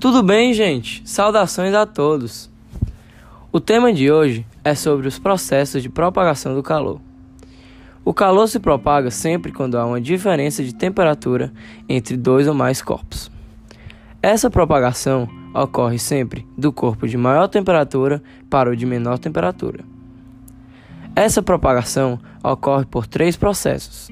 Tudo bem, gente? Saudações a todos. O tema de hoje é sobre os processos de propagação do calor. O calor se propaga sempre quando há uma diferença de temperatura entre dois ou mais corpos. Essa propagação ocorre sempre do corpo de maior temperatura para o de menor temperatura. Essa propagação ocorre por três processos: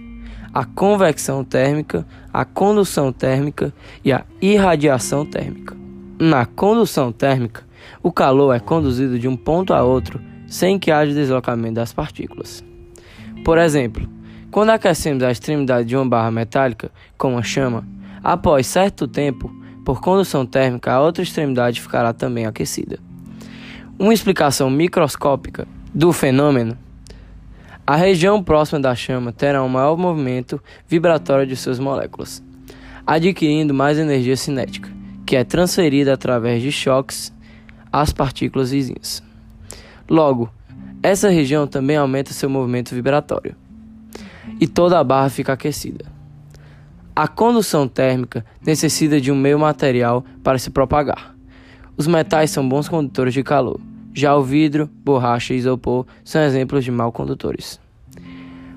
a convecção térmica, a condução térmica e a irradiação térmica. Na condução térmica, o calor é conduzido de um ponto a outro sem que haja deslocamento das partículas. Por exemplo, quando aquecemos a extremidade de uma barra metálica com uma chama, após certo tempo, por condução térmica, a outra extremidade ficará também aquecida. Uma explicação microscópica do fenômeno a região próxima da chama terá um maior movimento vibratório de suas moléculas, adquirindo mais energia cinética, que é transferida através de choques às partículas vizinhas. Logo, essa região também aumenta seu movimento vibratório e toda a barra fica aquecida. A condução térmica necessita de um meio material para se propagar. Os metais são bons condutores de calor, já o vidro, borracha e isopor são exemplos de mal condutores,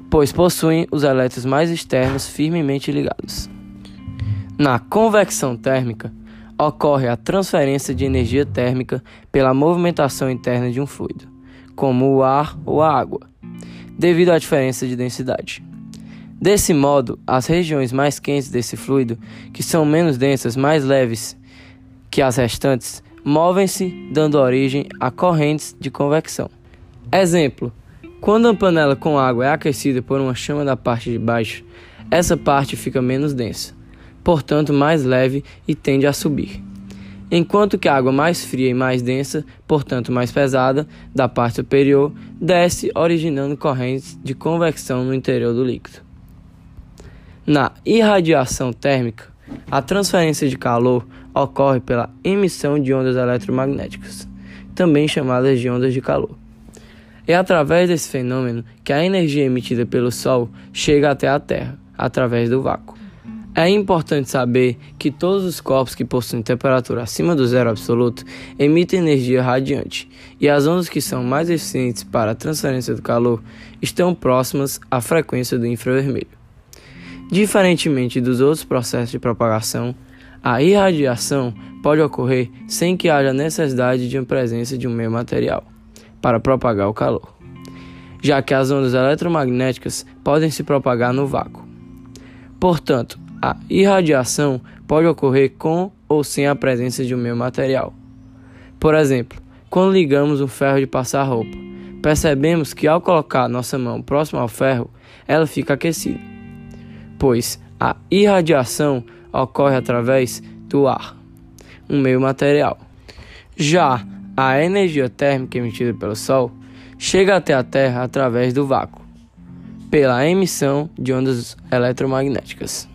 pois possuem os elétrons mais externos firmemente ligados. Na convecção térmica, ocorre a transferência de energia térmica pela movimentação interna de um fluido, como o ar ou a água, devido à diferença de densidade. Desse modo, as regiões mais quentes desse fluido, que são menos densas, mais leves que as restantes, movem-se, dando origem a correntes de convecção. Exemplo: quando a panela com água é aquecida por uma chama da parte de baixo, essa parte fica menos densa, portanto mais leve e tende a subir. Enquanto que a água mais fria e mais densa, portanto mais pesada, da parte superior, desce, originando correntes de convecção no interior do líquido. Na irradiação térmica, a transferência de calor ocorre pela emissão de ondas eletromagnéticas, também chamadas de ondas de calor. É através desse fenômeno que a energia emitida pelo Sol chega até a Terra, através do vácuo. É importante saber que todos os corpos que possuem temperatura acima do zero absoluto emitem energia radiante, e as ondas que são mais eficientes para a transferência do calor estão próximas à frequência do infravermelho. Diferentemente dos outros processos de propagação, a irradiação pode ocorrer sem que haja necessidade de uma presença de um meio material para propagar o calor, já que as ondas eletromagnéticas podem se propagar no vácuo. Portanto, a irradiação pode ocorrer com ou sem a presença de um meio material. Por exemplo, quando ligamos um ferro de passar roupa, percebemos que ao colocar nossa mão próxima ao ferro, ela fica aquecida, pois a irradiação ocorre através do ar, um meio material. Já a energia térmica emitida pelo Sol chega até a Terra através do vácuo, pela emissão de ondas eletromagnéticas.